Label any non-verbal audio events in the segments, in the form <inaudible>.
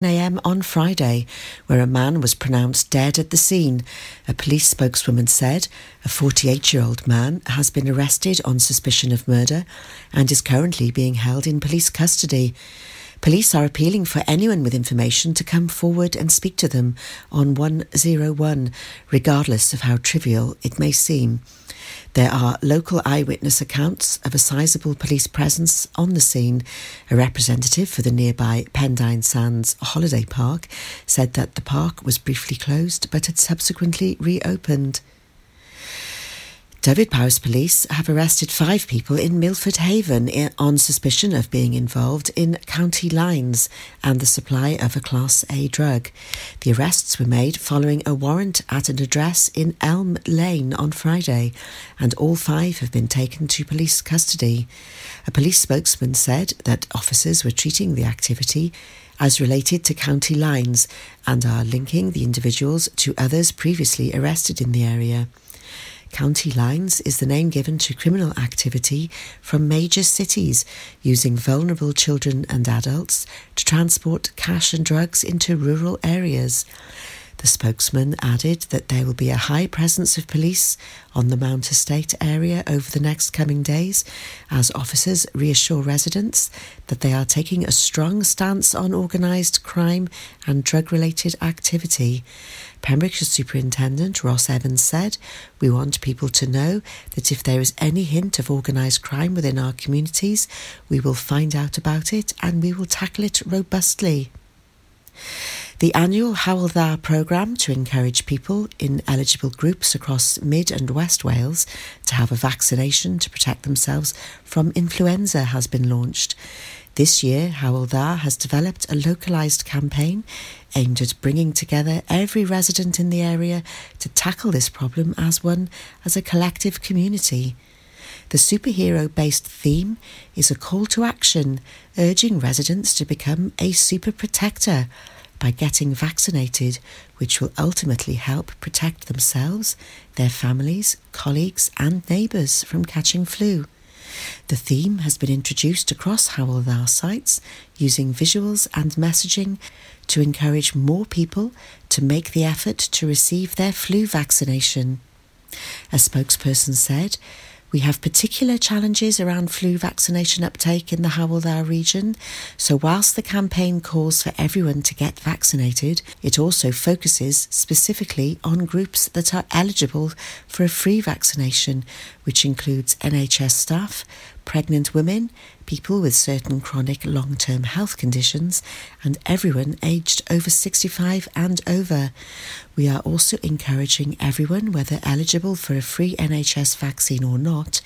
a.m. on Friday, where a man was pronounced dead at the scene. A police spokeswoman said a 48 year old man has been arrested on suspicion of murder and is currently being held in police custody. Police are appealing for anyone with information to come forward and speak to them on 101, regardless of how trivial it may seem. There are local eyewitness accounts of a sizable police presence on the scene. A representative for the nearby Pendine Sands Holiday Park said that the park was briefly closed but had subsequently reopened. Dyfed-Powys Police have arrested five people in Milford Haven on suspicion of being involved in county lines and the supply of a Class A drug. The arrests were made following a warrant at an address in Elm Lane on Friday, and all five have been taken to police custody. A police spokesman said that officers were treating the activity as related to county lines and are linking the individuals to others previously arrested in the area. County lines is the name given to criminal activity from major cities using vulnerable children and adults to transport cash and drugs into rural areas. The spokesman added that there will be a high presence of police on the Mount Estate area over the next coming days as officers reassure residents that they are taking a strong stance on organised crime and drug related activity. Pembrokeshire Superintendent Ross Evans said, We want people to know that if there is any hint of organised crime within our communities, we will find out about it and we will tackle it robustly. The annual Hywel Dda programme to encourage people in eligible groups across Mid and West Wales to have a vaccination to protect themselves from influenza has been launched. This year, Hywel Dda has developed a localised campaign aimed at bringing together every resident in the area to tackle this problem as one, as a collective community. The superhero based theme is a call to action, urging residents to become a super protector by getting vaccinated, which will ultimately help protect themselves, their families, colleagues, and neighbours from catching flu. The theme has been introduced across Hywel Dda sites using visuals and messaging to encourage more people to make the effort to receive their flu vaccination. A spokesperson said, we have particular challenges around flu vaccination uptake in the Hywel Dda region, so whilst the campaign calls for everyone to get vaccinated, it also focuses specifically on groups that are eligible for a free vaccination, which includes NHS staff, pregnant women, people with certain chronic long term health conditions, and everyone aged over 65 and over. We are also encouraging everyone, whether eligible for a free NHS vaccine or not,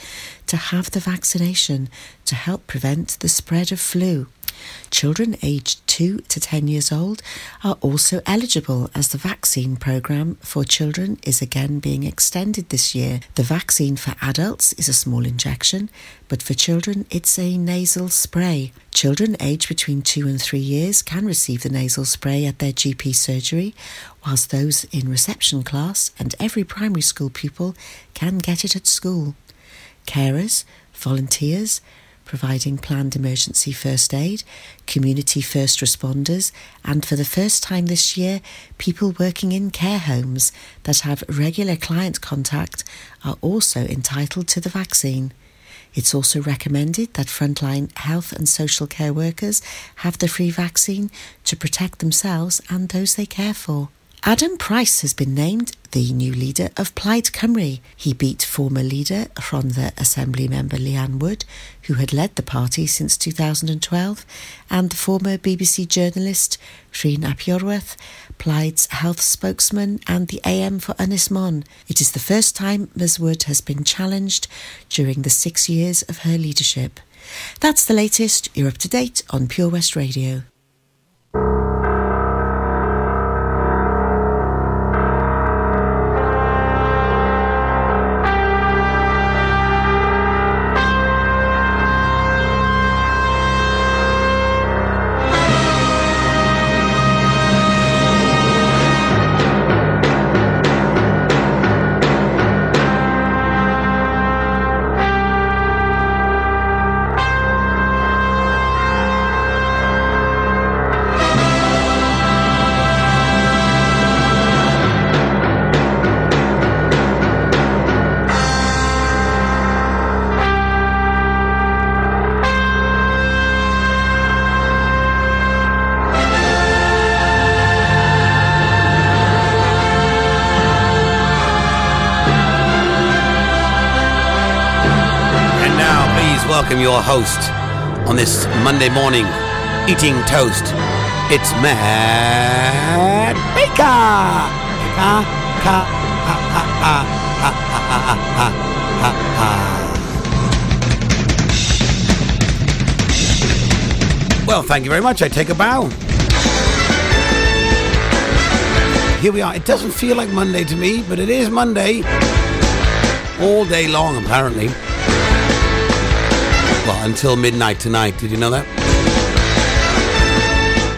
to have the vaccination to help prevent the spread of flu. Children aged 2 to 10 years old are also eligible as the vaccine programme for children is again being extended this year. The vaccine for adults is a small injection, but for children it's a nasal spray. Children aged between 2 and 3 years can receive the nasal spray at their GP surgery, whilst those in reception class and every primary school pupil can get it at school. Carers, volunteers, providing planned emergency first aid, community first responders, and for the first time this year, people working in care homes that have regular client contact are also entitled to the vaccine. It's also recommended that frontline health and social care workers have the free vaccine to protect themselves and those they care for. Adam Price has been named the new leader of Plaid Cymru. He beat former leader Rhondda Assembly member Leanne Wood, who had led the party since 2012, and the former BBC journalist Rhun ap Iorwerth, Plaid's health spokesman, and the AM for Ynys Môn. It is the first time Ms Wood has been challenged during the six years of her leadership. That's the latest. You're up to date on Pure West Radio. Your host on this Monday morning eating toast. It's Matt Baker. Ha, ha, ha, ha, ha, ha, ha, ha, ha, ha. Well, thank you very much. I take a bow. Here we are. It doesn't feel like Monday to me, but it is Monday. All day long, apparently. Well, until midnight tonight. Did you know that?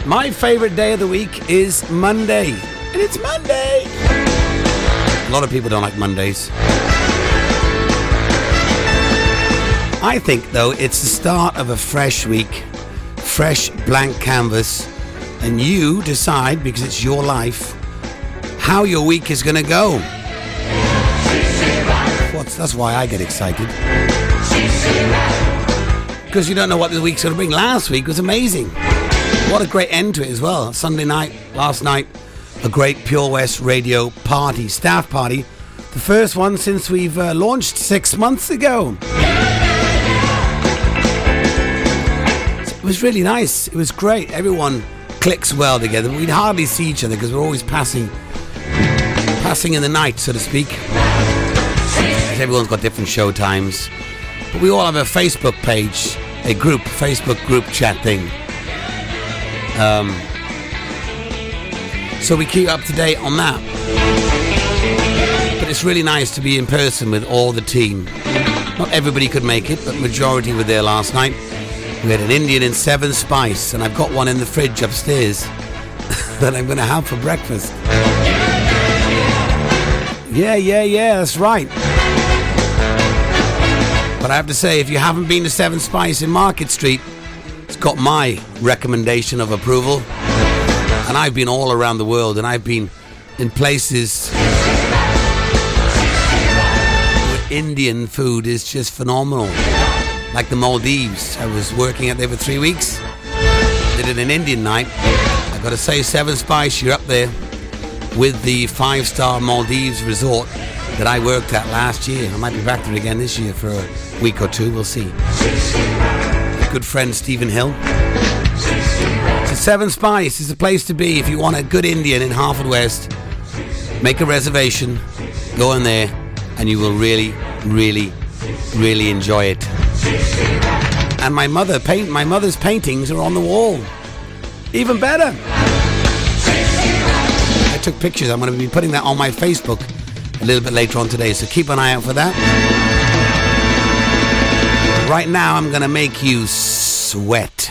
My favorite day of the week is Monday. And it's Monday. A lot of people don't like Mondays. I think, though, it's the start of a fresh week, fresh blank canvas, and you decide, because it's your life, how your week is going to go. What's, that's why I get excited. Because you don't know what the week's going to bring. Last week was amazing. What a great end to it as well. Sunday night, last night, a great Pure West Radio party, staff party. The first one since we've uh, launched six months ago. It was really nice. It was great. Everyone clicks well together. We'd hardly see each other because we're always passing, passing in the night, so to speak. Everyone's got different show times. But we all have a Facebook page, a group, Facebook group chat thing. Um, so we keep up to date on that. But it's really nice to be in person with all the team. Not everybody could make it, but majority were there last night. We had an Indian in Seven Spice, and I've got one in the fridge upstairs <laughs> that I'm going to have for breakfast. Yeah, yeah, yeah, that's right. But I have to say, if you haven't been to Seven Spice in Market Street, it's got my recommendation of approval. And I've been all around the world, and I've been in places where Indian food is just phenomenal. Like the Maldives. I was working out there for three weeks. Did it an Indian night. I gotta say, Seven Spice, you're up there with the five star Maldives resort that I worked at last year. I might be back there again this year for a week or two. We'll see. Good friend Stephen Hill. So Seven Spice is a place to be if you want a good Indian in Haverfordwest. Make a reservation, go in there, and you will really, really, really enjoy it. And my mother paint my mother's paintings are on the wall. Even better. I took pictures. I'm going to be putting that on my Facebook a little bit later on today, so keep an eye out for that. Right now, I'm going to make you sweat.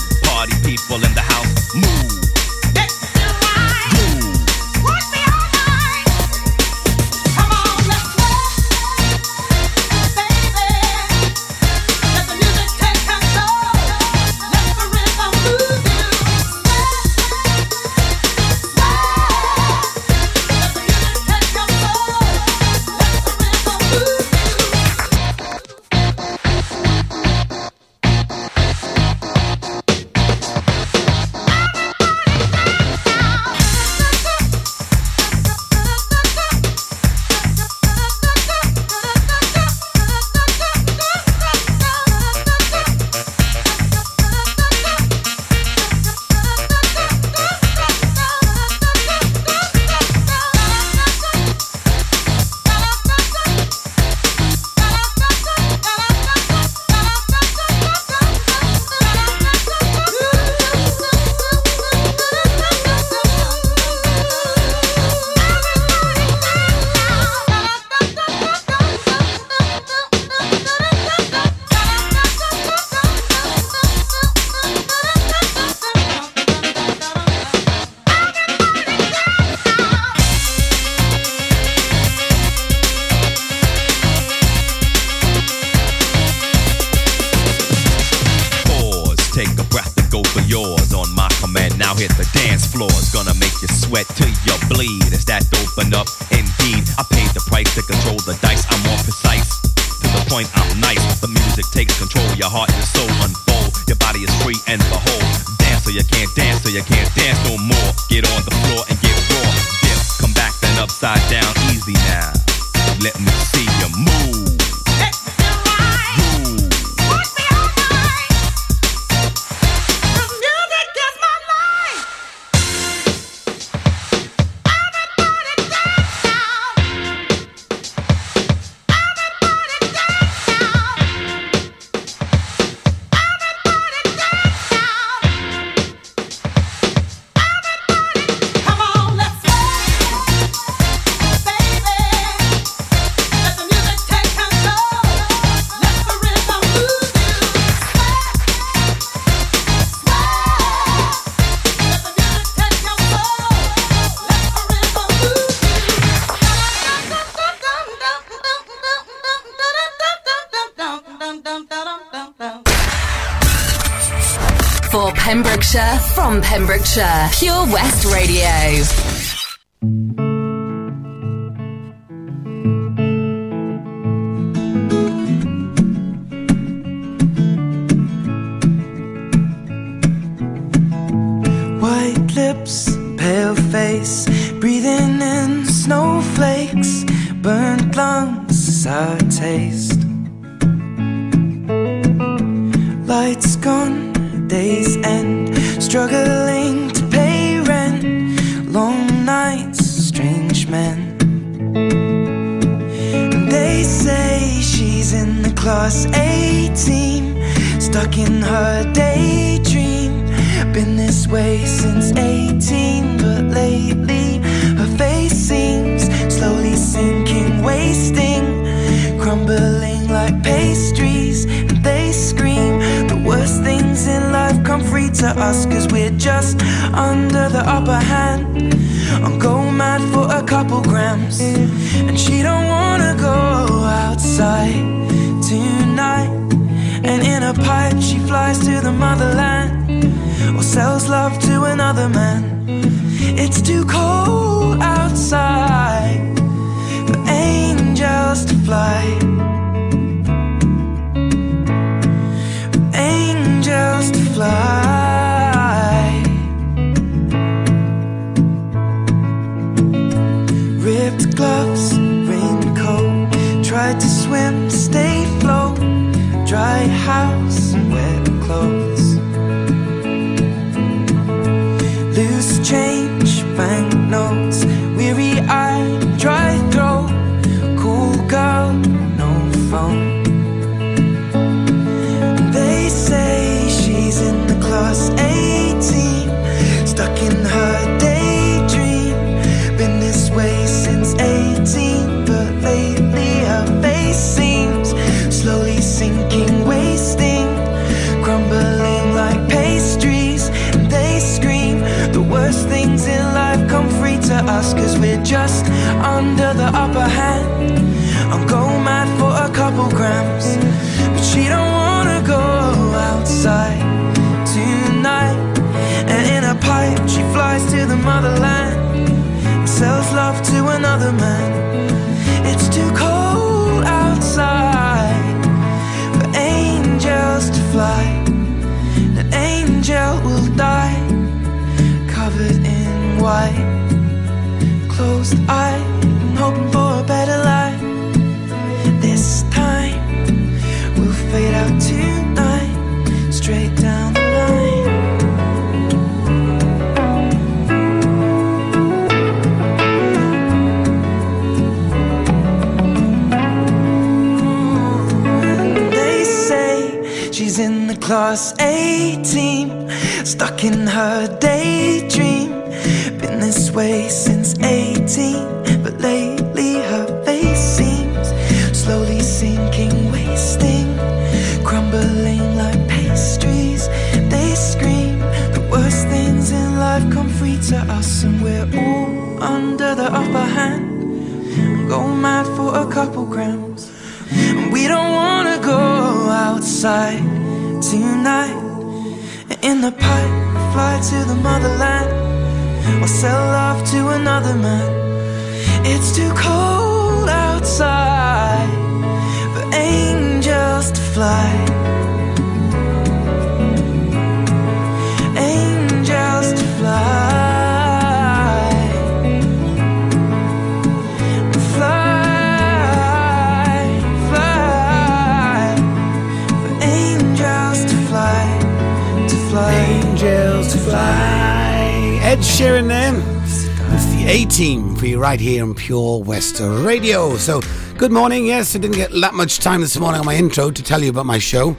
party people in the house. Move. Now hit the dance floor. It's gonna make you sweat till you bleed. Is that open up? Indeed, I paid the price to control the dice. I'm more precise. To the point, I'm nice. The music takes control. Your heart and soul unfold. Your body is free and behold. Dance so you can't dance, so you can't dance no more. Get on the floor and get raw. Dip, come back then upside down. Easy now. Let me see you move. Pure West Radio. Upper hand. I'm going mad for a couple grams. And she don't wanna go outside tonight. And in a pipe she flies to the motherland. Or sells love to another man. It's too cold outside For angels to fly. For angels to fly. Closed eye, hoping for a better life. This time we'll fade out tonight, straight down the line. They say She's in the class A team, stuck in her daydream. Been this way since 18, but lately her face seems slowly sinking, wasting, crumbling like pastries. They scream the worst things in life come free to us, and we're all under the upper hand. Go mad for a couple grams. And we don't wanna go outside tonight. In the pipe, fly to the motherland or sell off to another man. It's too cold outside for angels to fly. Angels to fly. Fly, fly. For angels to fly, to fly. Angels to fly. Ed there. It's the A team for you right here on Pure West Radio. So, good morning. Yes, I didn't get that much time this morning on my intro to tell you about my show.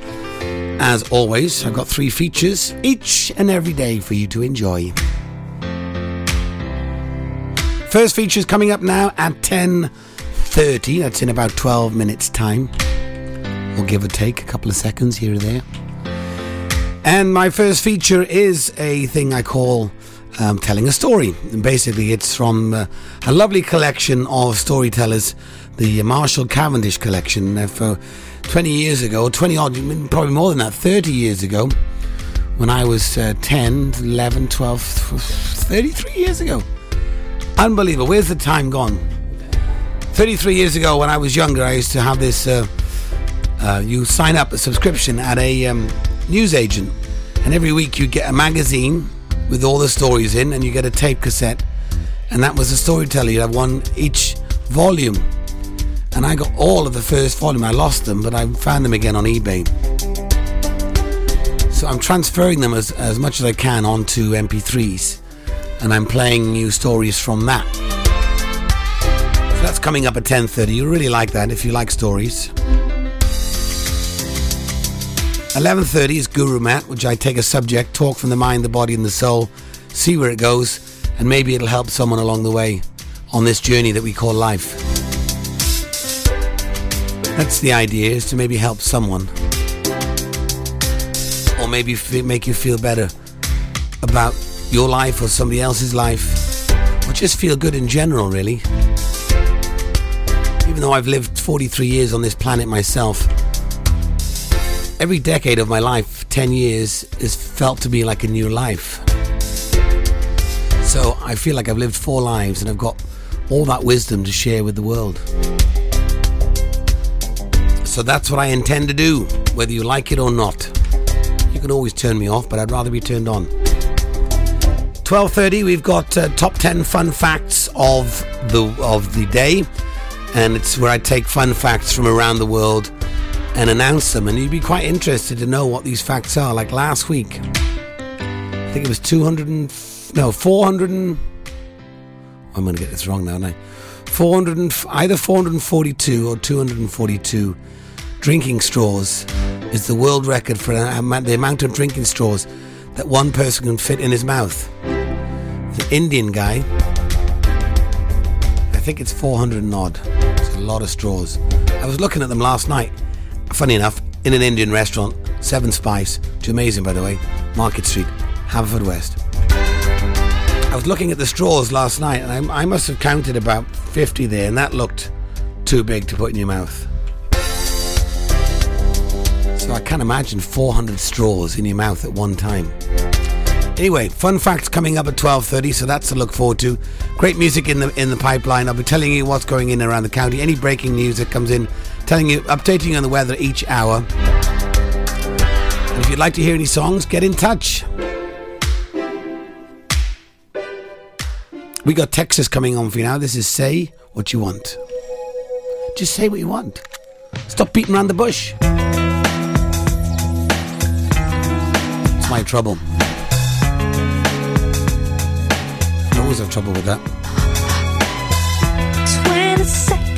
As always, I've got three features each and every day for you to enjoy. First feature is coming up now at 10.30. That's in about 12 minutes time. We'll give or take a couple of seconds here or there. And my first feature is a thing I call um, telling a story. And basically, it's from uh, a lovely collection of storytellers, the Marshall Cavendish collection. Uh, for 20 years ago, 20 odd, probably more than that, 30 years ago, when I was uh, 10, 11, 12, 33 years ago. Unbelievable. Where's the time gone? 33 years ago, when I was younger, I used to have this. Uh, uh, you sign up a subscription at a um, news agent, and every week you get a magazine with all the stories in, and you get a tape cassette, and that was a storyteller. You have one each volume, and I got all of the first volume. I lost them, but I found them again on eBay. So I'm transferring them as, as much as I can onto MP3s, and I'm playing new stories from that. So that's coming up at 10:30. You really like that if you like stories. 11.30 is Guru Matt, which I take a subject, talk from the mind, the body and the soul, see where it goes, and maybe it'll help someone along the way on this journey that we call life. That's the idea, is to maybe help someone. Or maybe f- make you feel better about your life or somebody else's life. Or just feel good in general, really. Even though I've lived 43 years on this planet myself, every decade of my life, 10 years, is felt to be like a new life. So I feel like I've lived four lives and I've got all that wisdom to share with the world. So that's what I intend to do, whether you like it or not. You can always turn me off, but I'd rather be turned on. 12:30 we've got uh, top 10 fun facts of the of the day and it's where I take fun facts from around the world and announce them. And you'd be quite interested to know what these facts are. Like last week, I think it was 200 and, no, 400 and, I'm going to get this wrong now, aren't I? 400 and, either 442 or 242 drinking straws is the world record for the amount of drinking straws that one person can fit in his mouth. The Indian guy, I think it's 400 and odd. It's a lot of straws. I was looking at them last night funny enough, in an Indian restaurant, Seven Spice, which amazing by the way, Market Street, Haverfordwest. I was looking at the straws last night and I, I, must have counted about 50 there, and that looked too big to put in your mouth. So I can't imagine 400 straws in your mouth at one time. Anyway, fun facts coming up at 12:30, so that's to look forward to. Great music in the in the pipeline. I'll be telling you what's going in around the county. Any breaking news that comes in, telling you, updating you on the weather each hour. And if you'd like to hear any songs, get in touch. We got Texas coming on for you now. This is Say What You Want. Just say what you want. Stop beating around the bush. It's my trouble. I always have trouble with that. 20 seconds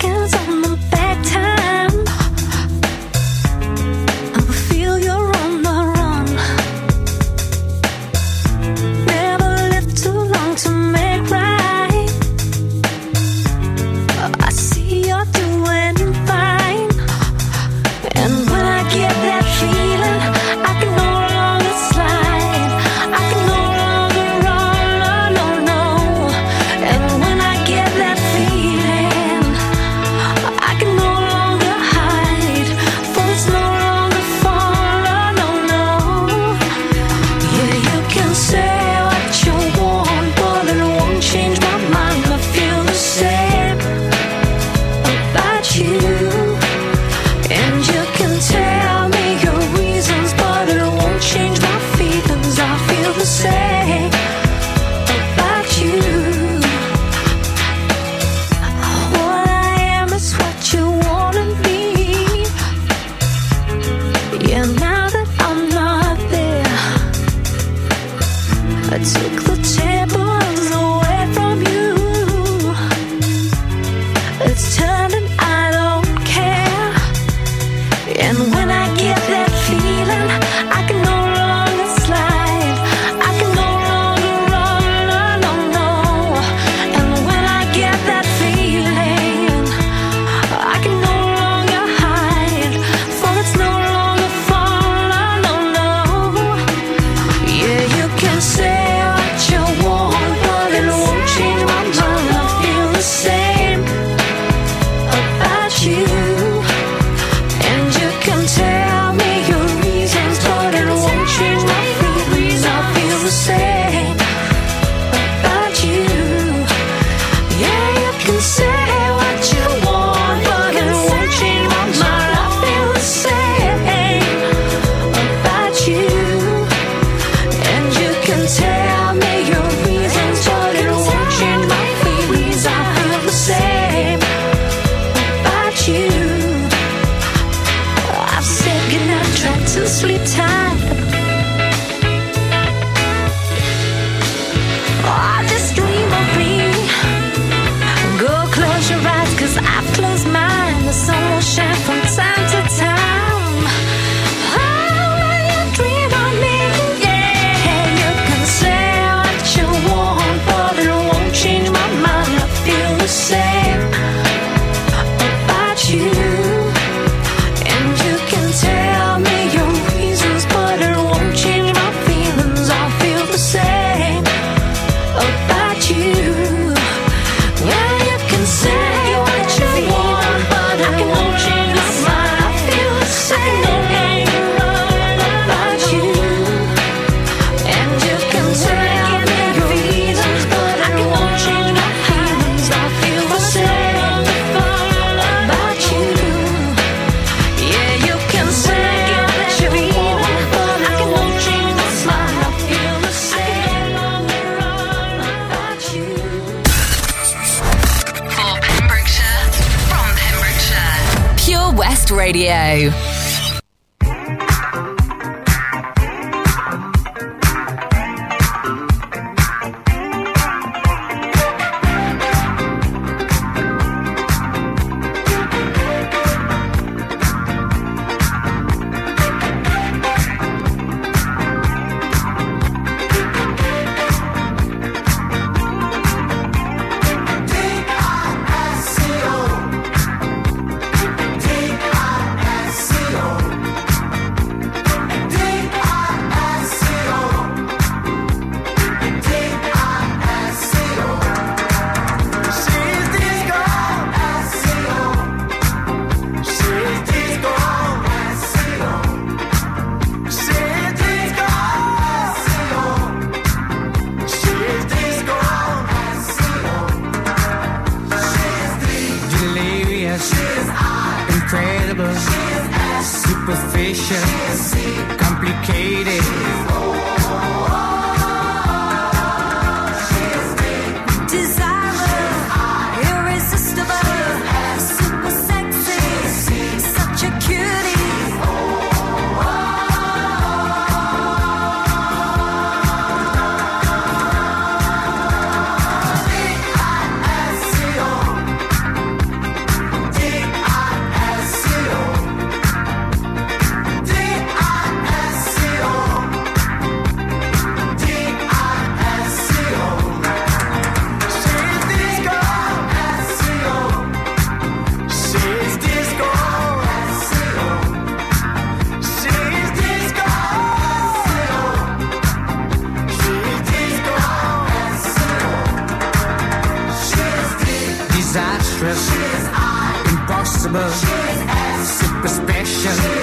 vision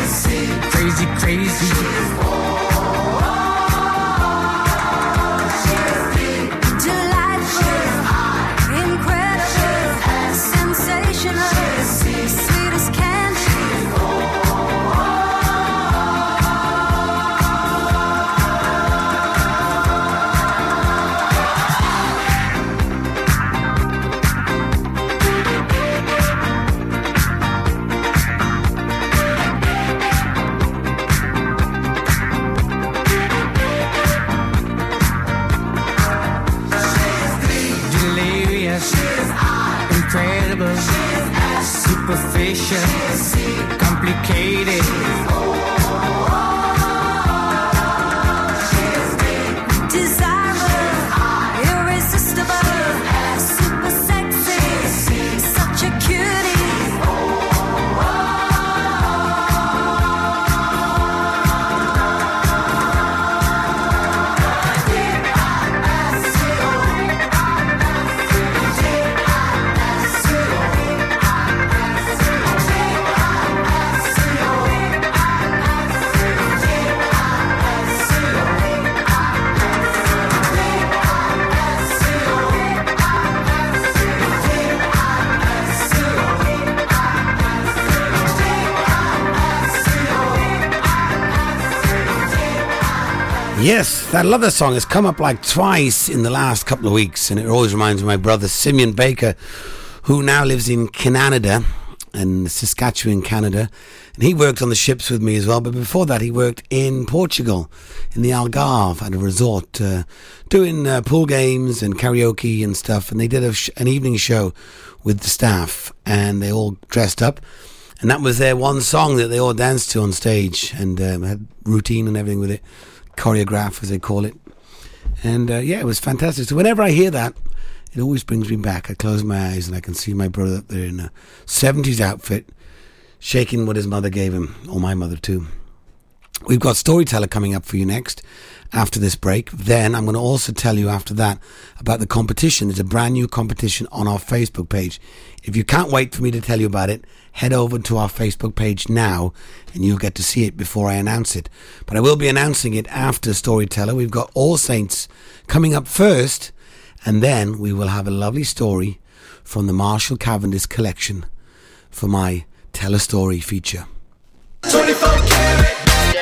That Love That song has come up like twice in the last couple of weeks, and it always reminds me of my brother Simeon Baker, who now lives in Canada, in Saskatchewan, Canada, and he worked on the ships with me as well. But before that, he worked in Portugal, in the Algarve, at a resort, uh, doing uh, pool games and karaoke and stuff. And they did sh- an evening show with the staff, and they all dressed up. And that was their one song that they all danced to on stage, and um, had routine and everything with it choreograph, as they call it. And uh, yeah, it was fantastic. So whenever I hear that, it always brings me back. I close my eyes and I can see my brother up there in a 70s outfit, shaking what his mother gave him, or my mother too. We've got Storyteller coming up for you next after this break. Then I'm going to also tell you after that about the competition. There's a brand new competition on our Facebook page. If you can't wait for me to tell you about it, head over to our Facebook page now and you'll get to see it before I announce it. But I will be announcing it after Storyteller. We've got All Saints coming up first and then we will have a lovely story from the Marshall Cavendish collection for my Tell a Story feature. 24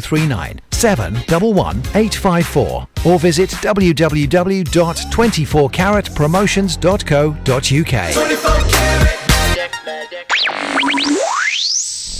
01239 711 854 or visit www.24caratpromotions.co.uk.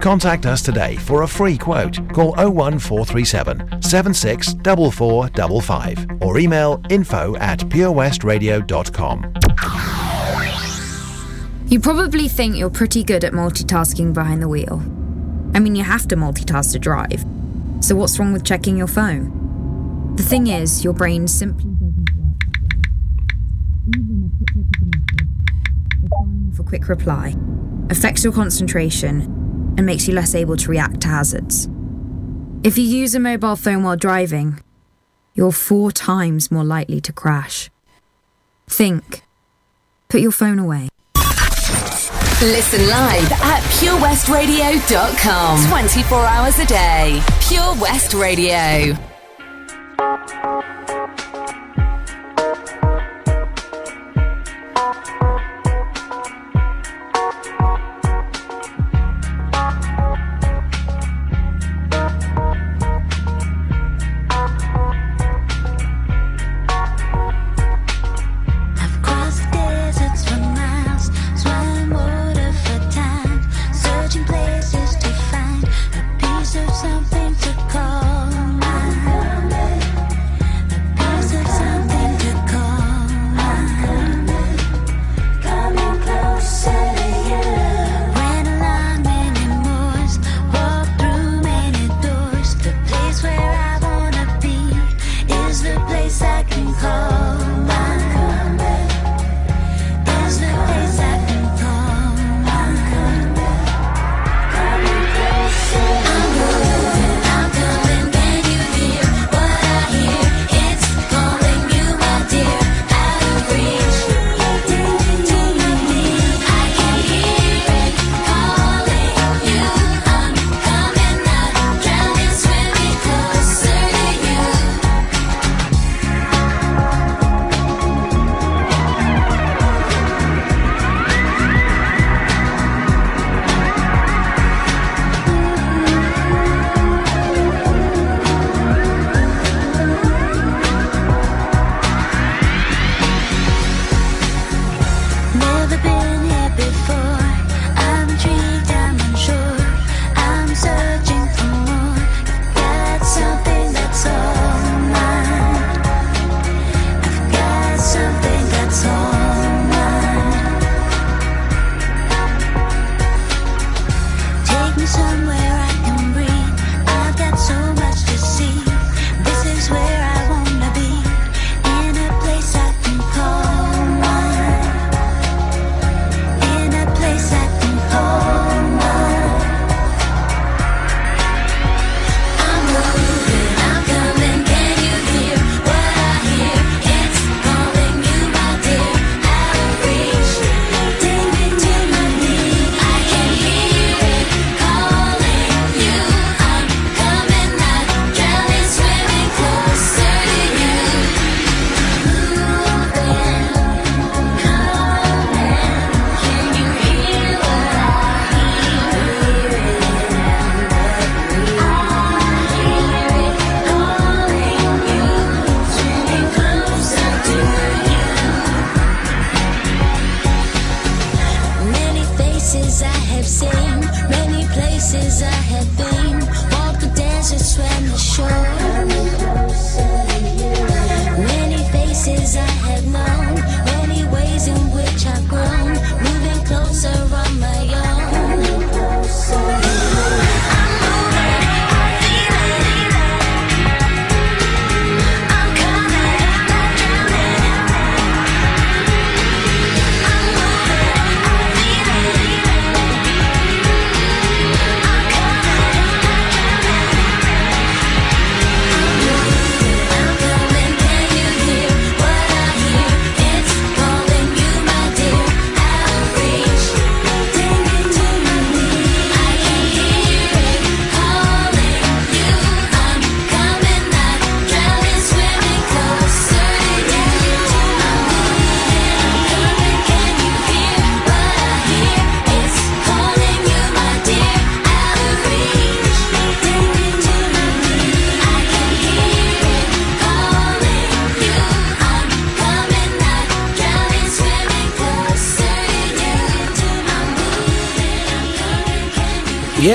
Contact us today for a free quote. Call 01437 764455 or email info at purewestradio.com. You probably think you're pretty good at multitasking behind the wheel. I mean, you have to multitask to drive. So, what's wrong with checking your phone? The thing is, your brain simply doesn't work. Even a quick look at the message or firing off a quick reply affects your concentration and makes you less able to react to hazards. If you use a mobile phone while driving, you're four times more likely to crash. Think. Put your phone away. Listen live at purewestradio.com. 24 hours a day. Pure West Radio.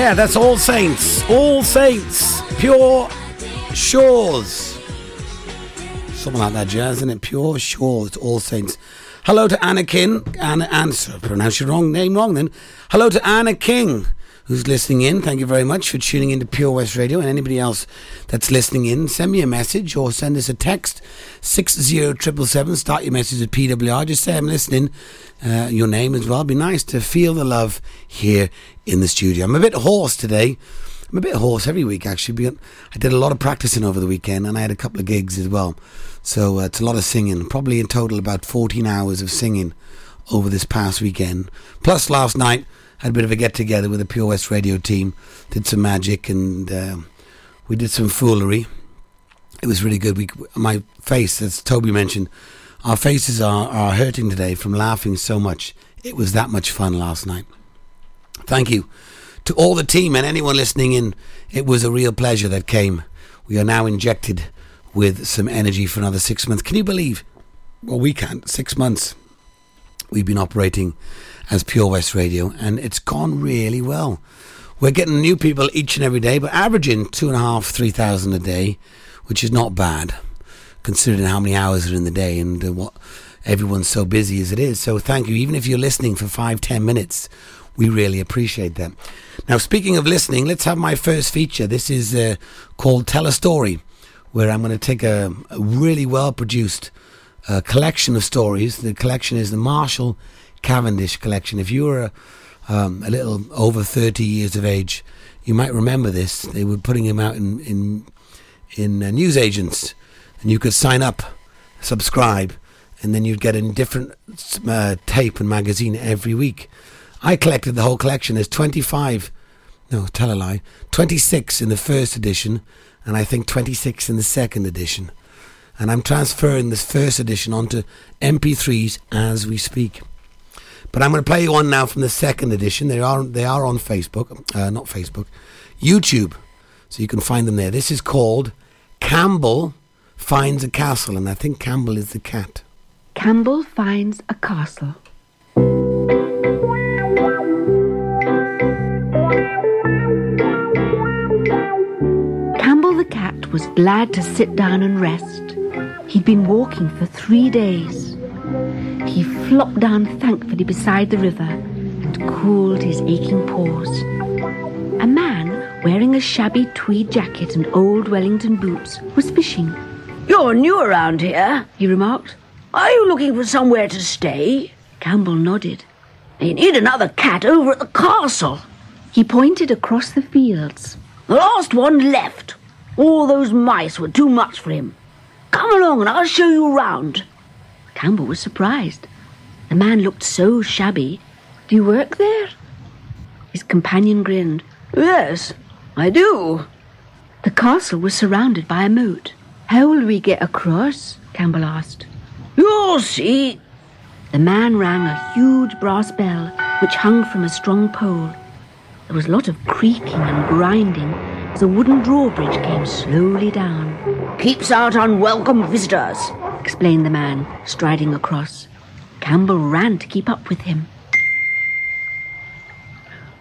Yeah, that's All Saints. All Saints. Pure Shores. Something like that jazz, isn't it? Pure Shores. All Saints. Hello to Anna King. Anna, Anna, sorry, pronounced your wrong name wrong then. Hello to Anna King, who's listening in. Thank you very much for tuning into Pure West Radio. And anybody else that's listening in, send me a message or send us a text. 60777. Start your message at PWR. Just say I'm listening. Uh, your name as well. Be nice to feel the love here in the studio. I'm a bit hoarse today. I'm a bit hoarse every week actually. I did a lot of practicing over the weekend and I had a couple of gigs as well. So uh, it's a lot of singing. Probably in total about 14 hours of singing over this past weekend. Plus last night had a bit of a get together with the Pure West Radio team. Did some magic and uh, we did some foolery. It was really good. We, my face, as Toby mentioned, our faces are, are hurting today from laughing so much. It was that much fun last night. Thank you to all the team and anyone listening in. It was a real pleasure that came. We are now injected with some energy for another six months. Can you believe? Well, we can't. Six months we've been operating as Pure West Radio, and it's gone really well. We're getting new people each and every day, but averaging two and a half, three thousand a day, which is not bad, considering how many hours are in the day and uh, what everyone's so busy as it is. So thank you. Even if you're listening for five, ten minutes, we really appreciate that. Now, speaking of listening, let's have my first feature. This is uh, called Tell a Story, where I'm going to take a, a really well produced uh, collection of stories. The collection is the Marshall Cavendish collection. If you were a, um, a little over 30 years of age, you might remember this. They were putting him out in in, in uh, newsagents, and you could sign up, subscribe, and then you'd get a different uh, tape and magazine every week. I collected the whole collection. There's 25, no, tell a lie, 26 in the first edition, and I think 26 in the second edition. And I'm transferring this first edition onto MP3s as we speak. But I'm going to play you one now from the second edition. They are they are on Facebook, uh, not Facebook, YouTube, so you can find them there. This is called Campbell finds a castle, and I think Campbell is the cat. Campbell finds a castle. Campbell the cat was glad to sit down and rest. He'd been walking for three days. He flopped down thankfully beside the river and cooled his aching paws. A man wearing a shabby tweed jacket and old Wellington boots was fishing. You're new around here, he remarked. Are you looking for somewhere to stay? Campbell nodded. You need another cat over at the castle. He pointed across the fields. The last one left. All those mice were too much for him. Come along and I'll show you round. Campbell was surprised. The man looked so shabby. Do you work there? His companion grinned. Yes, I do. The castle was surrounded by a moat. How will we get across? Campbell asked. You'll see. The man rang a huge brass bell which hung from a strong pole. There was a lot of creaking and grinding as a wooden drawbridge came slowly down. Keeps out unwelcome visitors, explained the man, striding across. Campbell ran to keep up with him.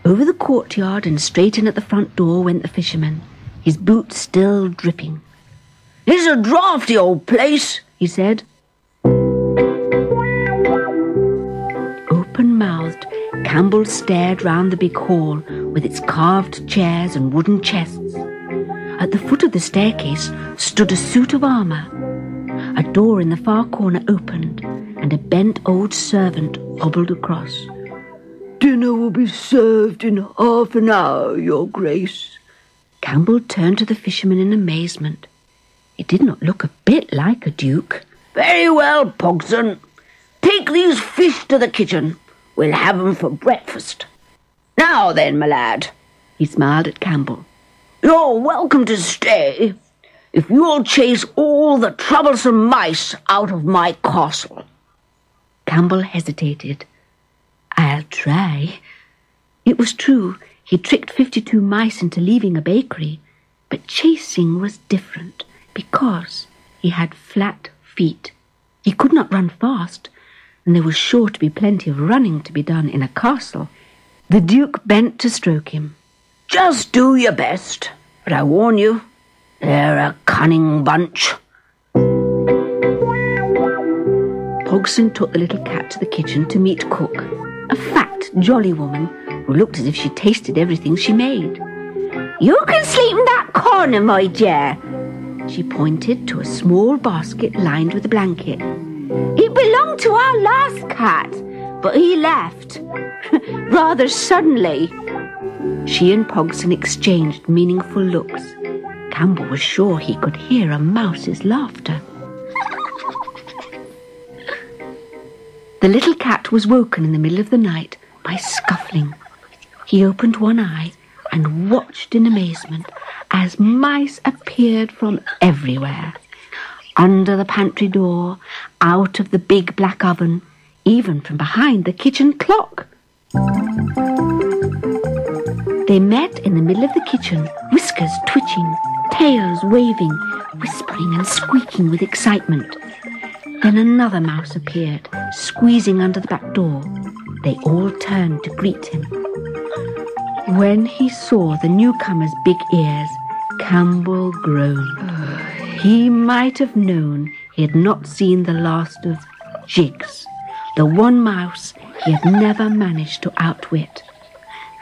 Over the courtyard and straight in at the front door went the fisherman, his boots still dripping. It's a draughty old place, he said. Open mouthed, Campbell stared round the big hall with its carved chairs and wooden chests. At the foot of the staircase stood a suit of armour. A door in the far corner opened, and a bent old servant hobbled across. Dinner will be served in half an hour, Your Grace. Campbell turned to the fisherman in amazement. He did not look a bit like a duke. Very well, Pogson. Take these fish to the kitchen. We'll have 'em for breakfast. Now then, my lad. He smiled at Campbell. You're welcome to stay if you'll chase all the troublesome mice out of my castle. Campbell hesitated. I'll try. It was true, he tricked fifty-two mice into leaving a bakery, but chasing was different because he had flat feet. He could not run fast, and there was sure to be plenty of running to be done in a castle. The Duke bent to stroke him. Just do your best. But I warn you, they're a cunning bunch. Pogson took the little cat to the kitchen to meet Cook, a fat, jolly woman who looked as if she tasted everything she made. You can sleep in that corner, my dear. She pointed to a small basket lined with a blanket. It belonged to our last cat, but he left <laughs> rather suddenly. She and Pogson exchanged meaningful looks. Campbell was sure he could hear a mouse's laughter. The little cat was woken in the middle of the night by scuffling. He opened one eye and watched in amazement as mice appeared from everywhere. Under the pantry door, out of the big black oven, even from behind the kitchen clock. They met in the middle of the kitchen, whiskers twitching, tails waving, whispering and squeaking with excitement. Then another mouse appeared, squeezing under the back door. They all turned to greet him. When he saw the newcomer's big ears, Campbell groaned. He might have known he had not seen the last of Jiggs, the one mouse he had never managed to outwit.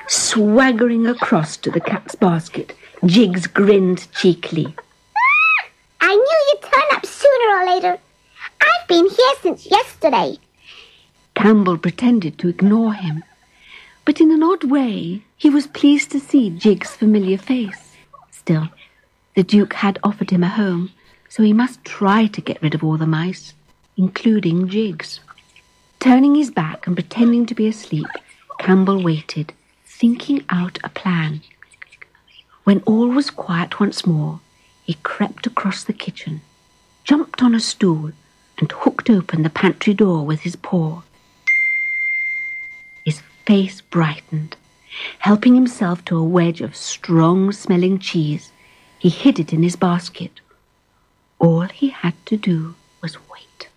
Swaggering across to the cat's basket, Jiggs grinned cheekily. Ah, I knew you'd turn up sooner or later. Been here since yesterday. Campbell pretended to ignore him, but in an odd way he was pleased to see Jiggs' familiar face. Still, the Duke had offered him a home, so he must try to get rid of all the mice, including Jiggs. Turning his back and pretending to be asleep, Campbell waited, thinking out a plan. When all was quiet once more, he crept across the kitchen, jumped on a stool, and hooked open the pantry door with his paw. His face brightened. Helping himself to a wedge of strong smelling cheese, he hid it in his basket. All he had to do was wait.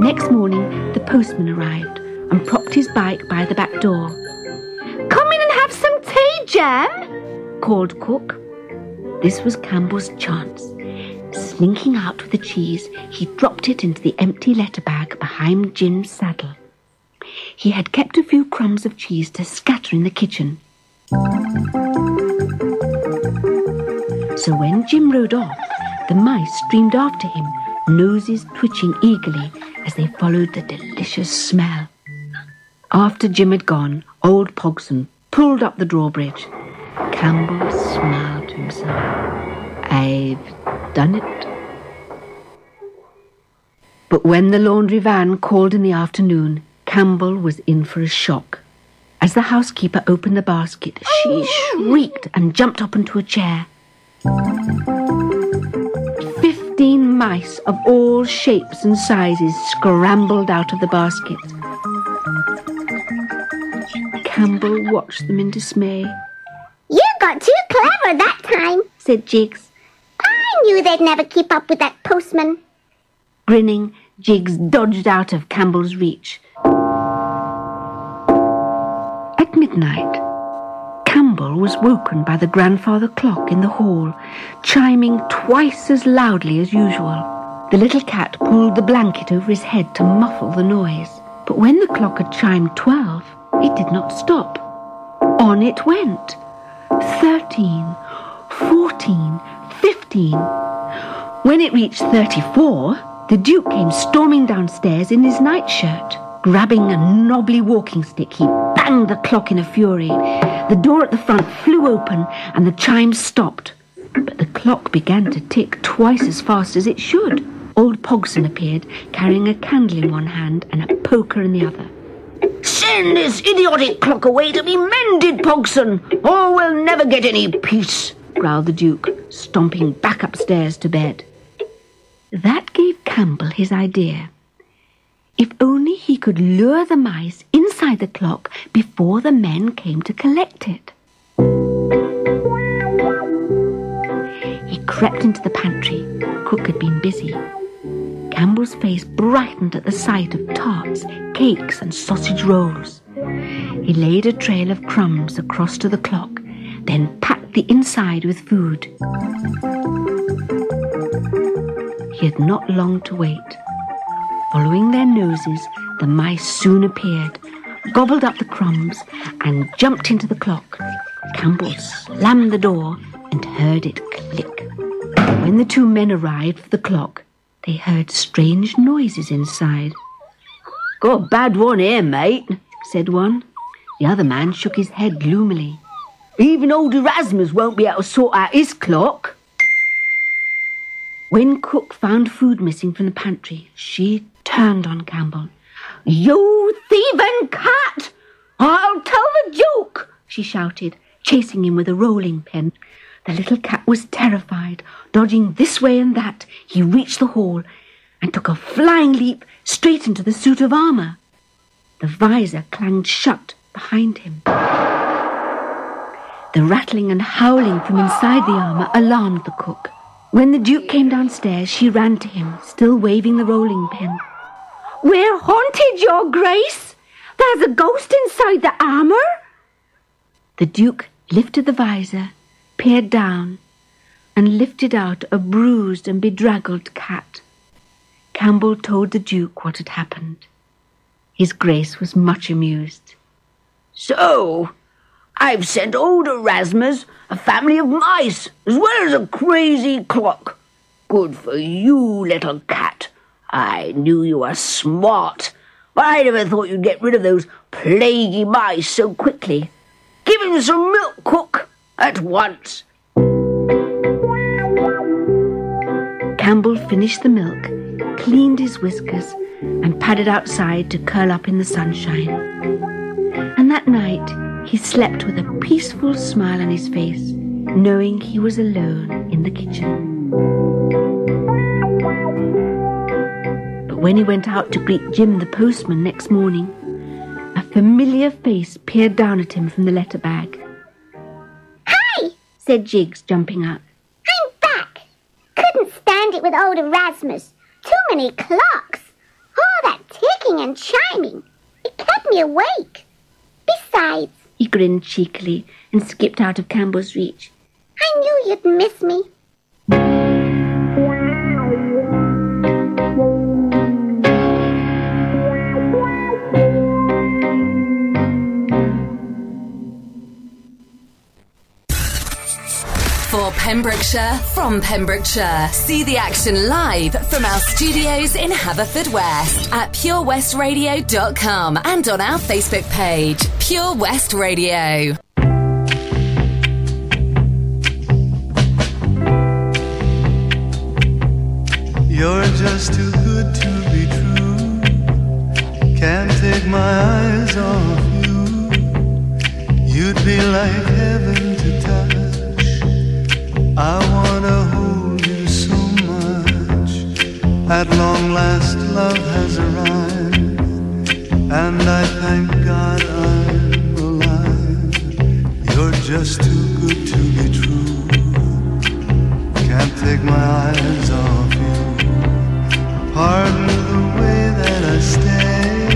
Next morning, the postman arrived and propped his bike by the back door. Come in and have some tea, Jem, called Cook. This was Campbell's chance. Slinking out with the cheese, he dropped it into the empty letter bag behind Jim's saddle. He had kept a few crumbs of cheese to scatter in the kitchen. So when Jim rode off, the mice streamed after him, noses twitching eagerly as they followed the delicious smell. After Jim had gone, old Pogson pulled up the drawbridge. Campbell smiled to himself. I've done it. But when the laundry van called in the afternoon, Campbell was in for a shock. As the housekeeper opened the basket, she shrieked and jumped up into a chair. Fifteen mice of all shapes and sizes scrambled out of the basket. Campbell watched them in dismay. You got too clever that time, said Jiggs. Knew they'd never keep up with that postman. Grinning, Jiggs dodged out of Campbell's reach. At midnight, Campbell was woken by the grandfather clock in the hall, chiming twice as loudly as usual. The little cat pulled the blanket over his head to muffle the noise. But when the clock had chimed twelve, it did not stop. On it went. Thirteen, fourteen, fifteen. When it reached thirty-four, the Duke came storming downstairs in his nightshirt. Grabbing a knobbly walking stick, he banged the clock in a fury. The door at the front flew open and the chimes stopped. But the clock began to tick twice as fast as it should. Old Pogson appeared, carrying a candle in one hand and a poker in the other. Send this idiotic clock away to be mended, Pogson, or we'll never get any peace, growled the Duke, stomping back upstairs to bed. That gave Campbell his idea. If only he could lure the mice inside the clock before the men came to collect it. He crept into the pantry. Cook had been busy. Campbell's face brightened at the sight of tarts, cakes, and sausage rolls. He laid a trail of crumbs across to the clock, then the inside with food. He had not long to wait. Following their noses, the mice soon appeared, gobbled up the crumbs, and jumped into the clock. Campbell slammed the door and heard it click. When the two men arrived for the clock, they heard strange noises inside. Got a bad one here, mate. said one. The other man shook his head gloomily. Even old Erasmus won't be able to sort out his clock. When Cook found food missing from the pantry, she turned on Campbell. You thieving cat! I'll tell the Duke! she shouted, chasing him with a rolling pin. The little cat was terrified. Dodging this way and that, he reached the hall and took a flying leap straight into the suit of armour. The visor clanged shut behind him. The rattling and howling from inside the armour alarmed the cook. When the Duke came downstairs, she ran to him, still waving the rolling pin. We're haunted, Your Grace! There's a ghost inside the armour! The Duke lifted the visor, peered down, and lifted out a bruised and bedraggled cat. Campbell told the Duke what had happened. His Grace was much amused. So, I've sent old Erasmus a family of mice, as well as a crazy clock. Good for you, little cat. I knew you were smart, but I never thought you'd get rid of those plaguey mice so quickly. Give him some milk, cook, at once. Campbell finished the milk, cleaned his whiskers, and padded outside to curl up in the sunshine. And that night he slept with a peaceful smile on his face, knowing he was alone in the kitchen. But when he went out to greet Jim the postman next morning, a familiar face peered down at him from the letter bag. Hi, said Jiggs, jumping up. I'm back. Couldn't stand it with old Erasmus. Too many clocks. All that ticking and chiming. It kept me awake. Besides, He grinned cheekily and skipped out of Campbell's reach. I knew you'd miss me. Pembrokeshire, from Pembrokeshire. See the action live from our studios in Haverfordwest at purewestradio.com and on our Facebook page, Pure West Radio. You're just too good to be true. Can't take my eyes off you. You'd be like heaven to touch. I wanna hold you so much. At long last, love has arrived, and I thank God I'm alive. You're just too good to be true. Can't take my eyes off you. Pardon the way that I stay.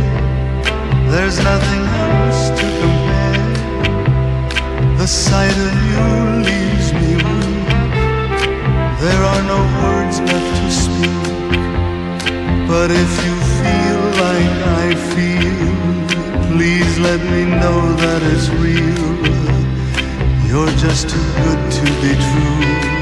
There's nothing else to compare. The sight of you leaves. There are no words left to speak. But if you feel like I feel, please let me know that it's real. You're just too good to be true.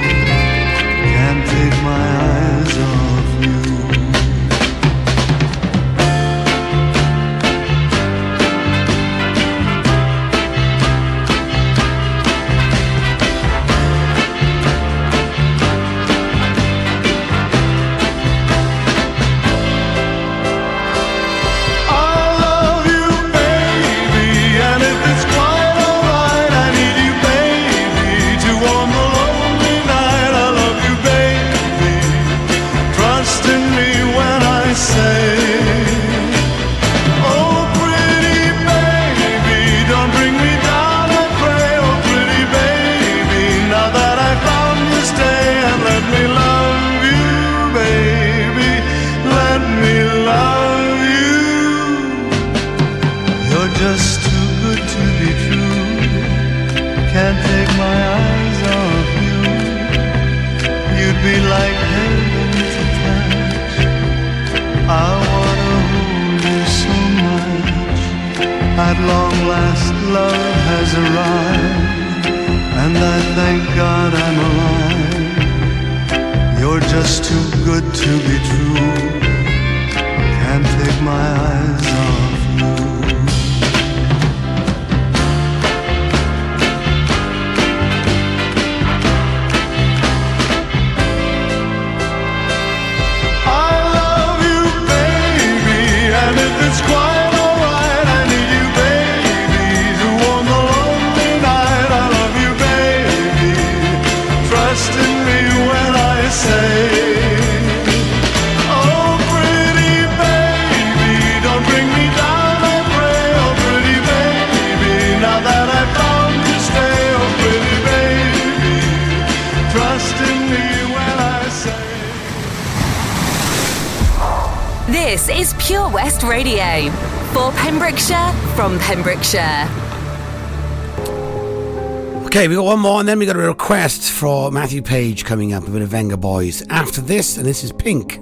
Okay, we got one more, and then we got a request for Matthew Page coming up, a bit of Vengaboys after this, and this is Pink.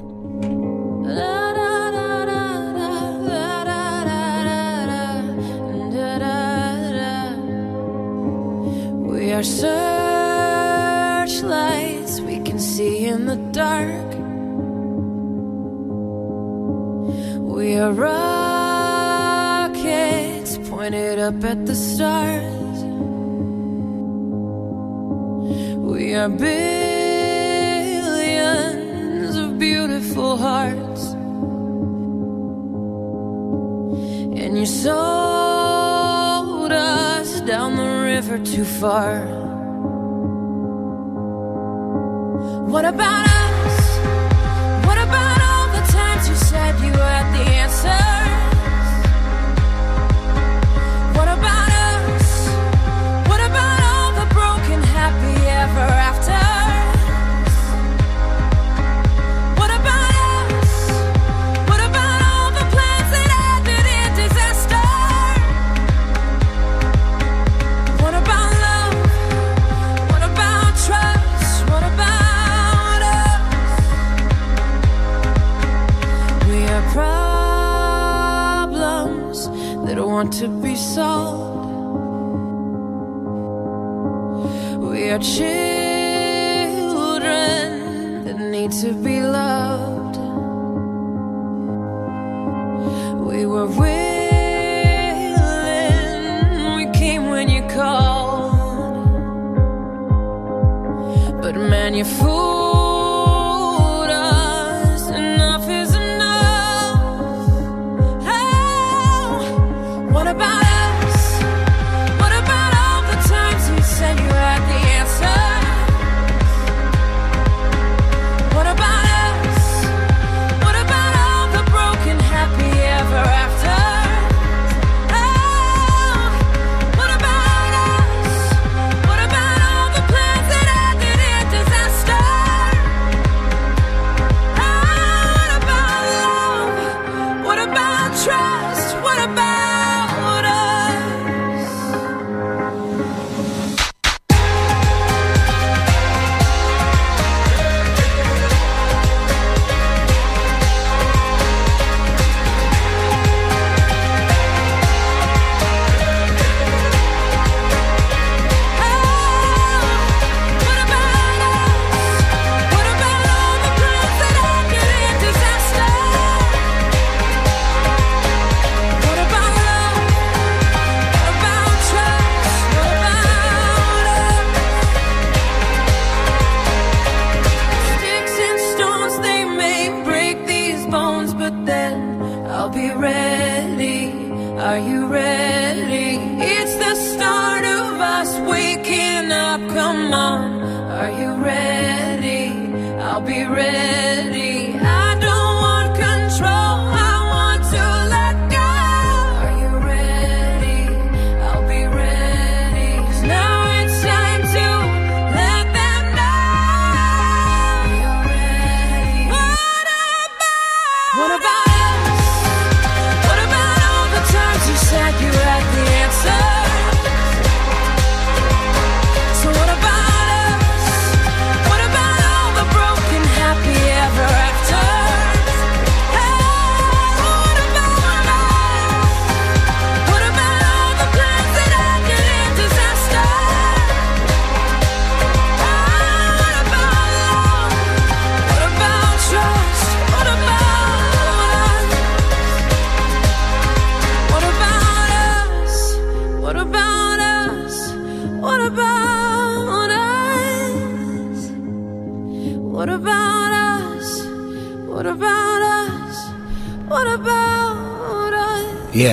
up at the stars. We are billions of beautiful hearts, and you sold us down the river too far. What about? us?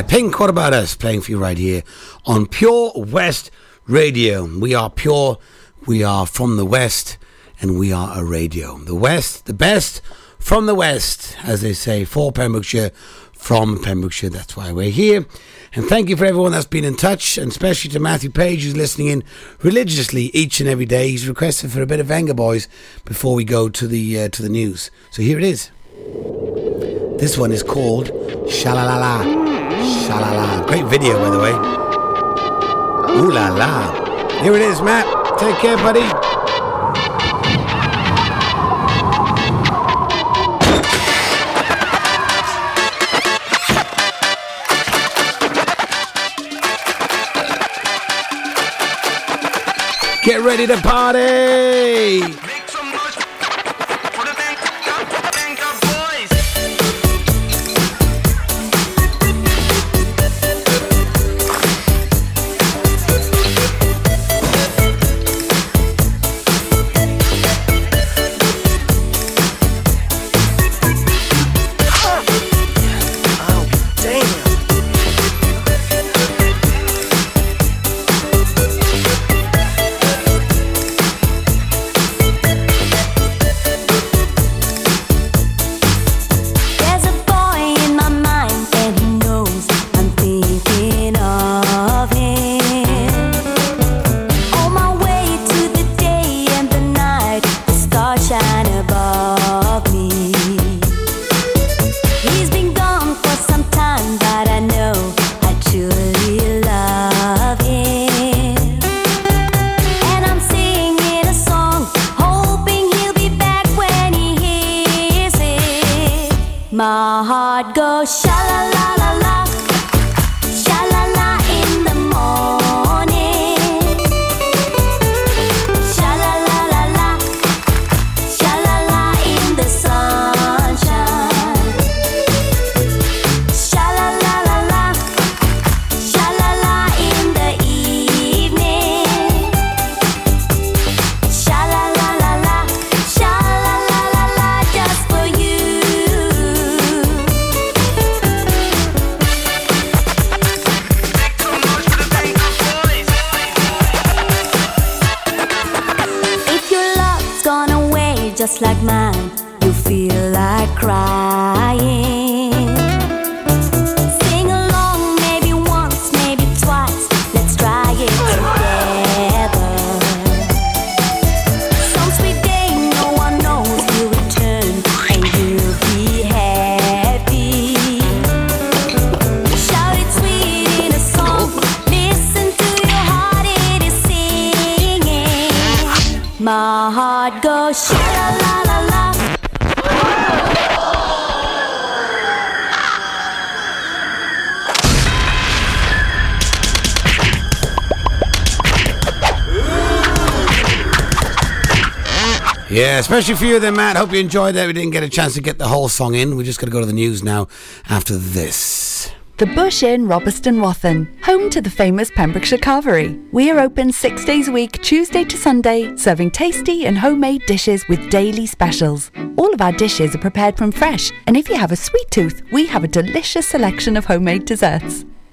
Pink, what about us? Playing for you right here on Pure West Radio. We are pure, we are from the West, and we are a radio. The West, the best from the West, as they say, for Pembrokeshire, from Pembrokeshire. That's why we're here. And thank you for everyone that's been in touch, and especially to Matthew Page, who's listening in religiously each and every day. He's requested for a bit of Vengaboys before we go to the uh, to the news. So here it is. This one is called Shalalala. Great video, by the way. Ooh la la. Here it is, Matt. Take care, buddy. Get ready to party! Especially for you then, Matt. Hope you enjoyed that. We didn't get a chance to get the whole song in. We're just going to go to the news now after this. The Bush Inn, Robeston Wathen, home to the famous Pembrokeshire Carvery. We are open six days a week, Tuesday to Sunday, serving tasty and homemade dishes with daily specials. All of our dishes are prepared from fresh, and if you have a sweet tooth, we have a delicious selection of homemade desserts.